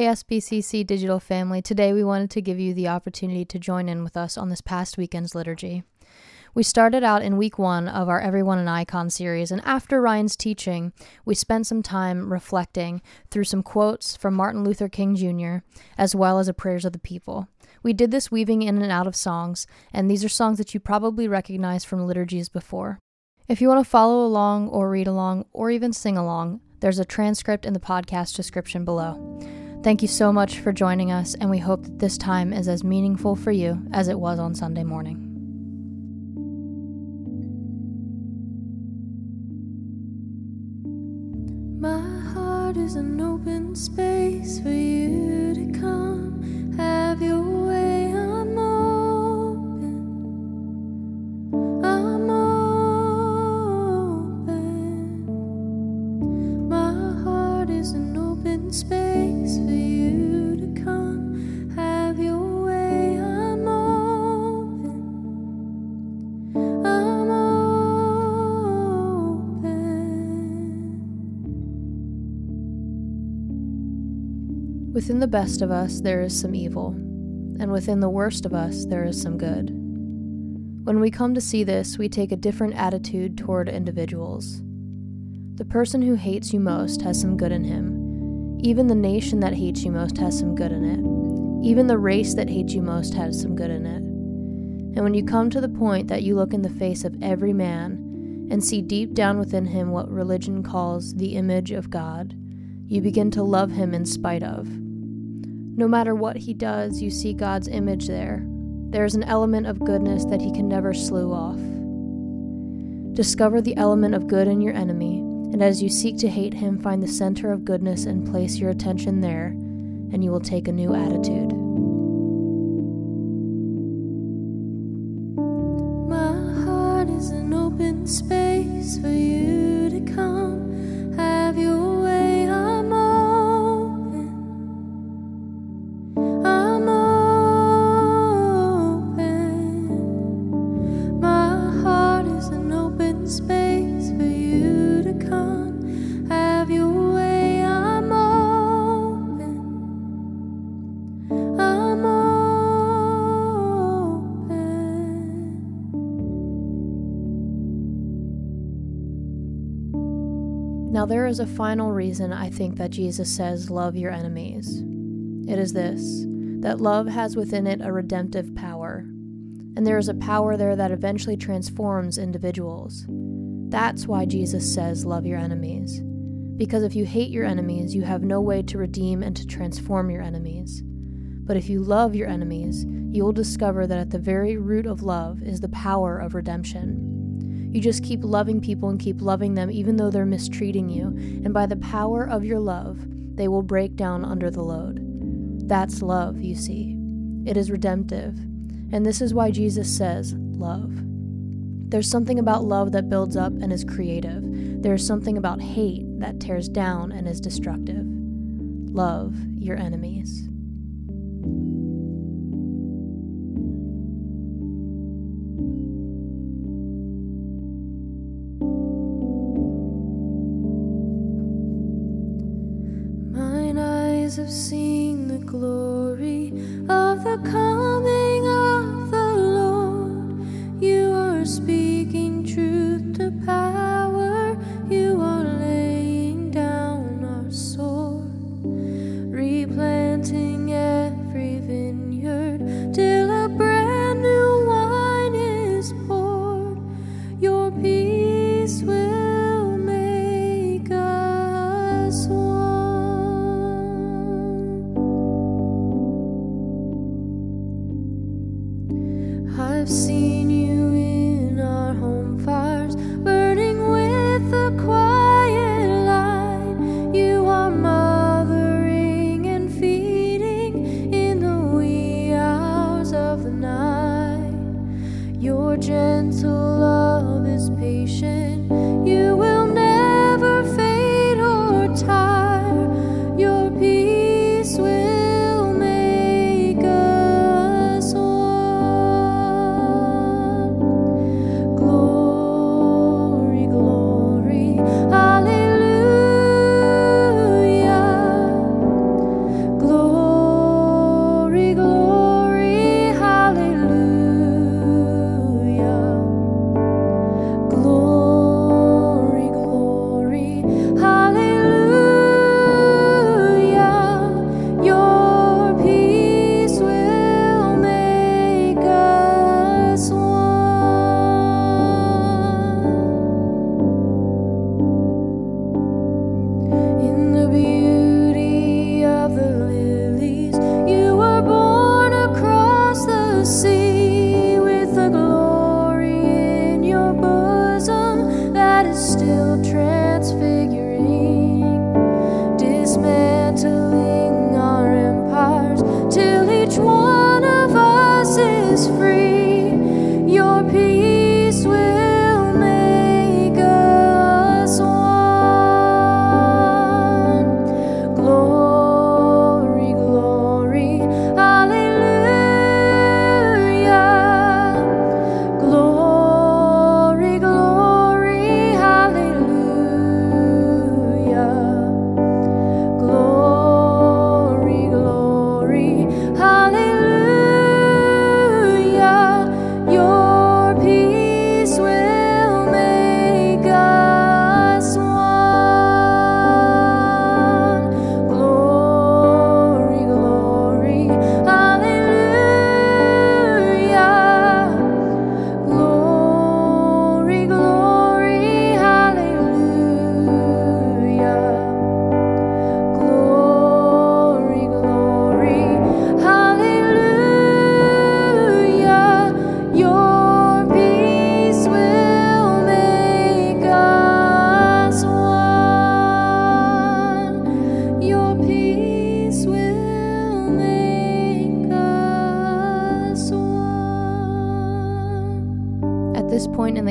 ASBCC Digital Family, today we wanted to give you the opportunity to join in with us on this past weekend's liturgy. We started out in week one of our Everyone an Icon series, and after Ryan's teaching, we spent some time reflecting through some quotes from Martin Luther King Jr., as well as a prayers of the people. We did this weaving in and out of songs, and these are songs that you probably recognize from liturgies before. If you want to follow along or read along or even sing along, there's a transcript in the podcast description below. Thank you so much for joining us, and we hope that this time is as meaningful for you as it was on Sunday morning. My heart is an open space for you to come, Within the best of us, there is some evil, and within the worst of us, there is some good. When we come to see this, we take a different attitude toward individuals. The person who hates you most has some good in him. Even the nation that hates you most has some good in it. Even the race that hates you most has some good in it. And when you come to the point that you look in the face of every man and see deep down within him what religion calls the image of God, you begin to love him in spite of. No matter what he does, you see God's image there. There is an element of goodness that he can never slew off. Discover the element of good in your enemy, and as you seek to hate him, find the center of goodness and place your attention there, and you will take a new attitude. My heart is an open space for you there is a final reason I think that Jesus says, Love your enemies. It is this that love has within it a redemptive power, and there is a power there that eventually transforms individuals. That's why Jesus says, Love your enemies. Because if you hate your enemies, you have no way to redeem and to transform your enemies. But if you love your enemies, you will discover that at the very root of love is the power of redemption. You just keep loving people and keep loving them even though they're mistreating you, and by the power of your love, they will break down under the load. That's love, you see. It is redemptive. And this is why Jesus says, Love. There's something about love that builds up and is creative. There is something about hate that tears down and is destructive. Love your enemies. Have seen the glory of the coming 卷促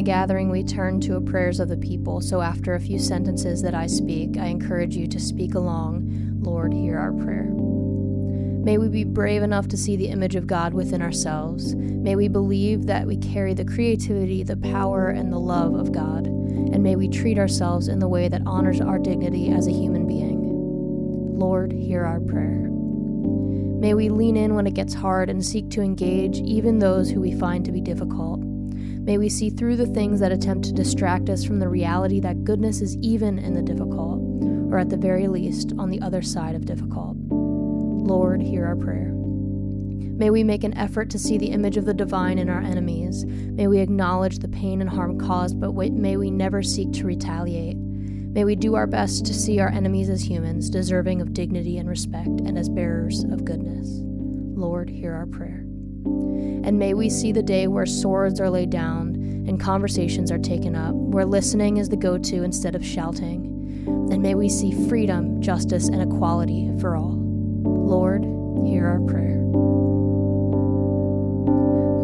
gathering, we turn to a prayers of the people. So after a few sentences that I speak, I encourage you to speak along. Lord, hear our prayer. May we be brave enough to see the image of God within ourselves. May we believe that we carry the creativity, the power, and the love of God. And may we treat ourselves in the way that honors our dignity as a human being. Lord, hear our prayer. May we lean in when it gets hard and seek to engage even those who we find to be difficult. May we see through the things that attempt to distract us from the reality that goodness is even in the difficult, or at the very least, on the other side of difficult. Lord, hear our prayer. May we make an effort to see the image of the divine in our enemies. May we acknowledge the pain and harm caused, but may we never seek to retaliate. May we do our best to see our enemies as humans, deserving of dignity and respect, and as bearers of goodness. Lord, hear our prayer. And may we see the day where swords are laid down and conversations are taken up, where listening is the go to instead of shouting. And may we see freedom, justice, and equality for all. Lord, hear our prayer.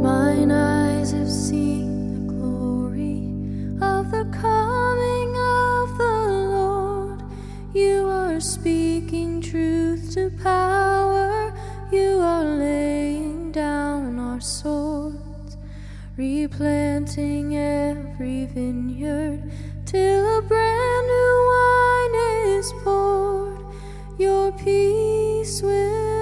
Mine eyes have seen the glory of the coming of the Lord. You are speaking truth to power. You are laying down our swords, replanting every vineyard till a brand new wine is poured. Your peace will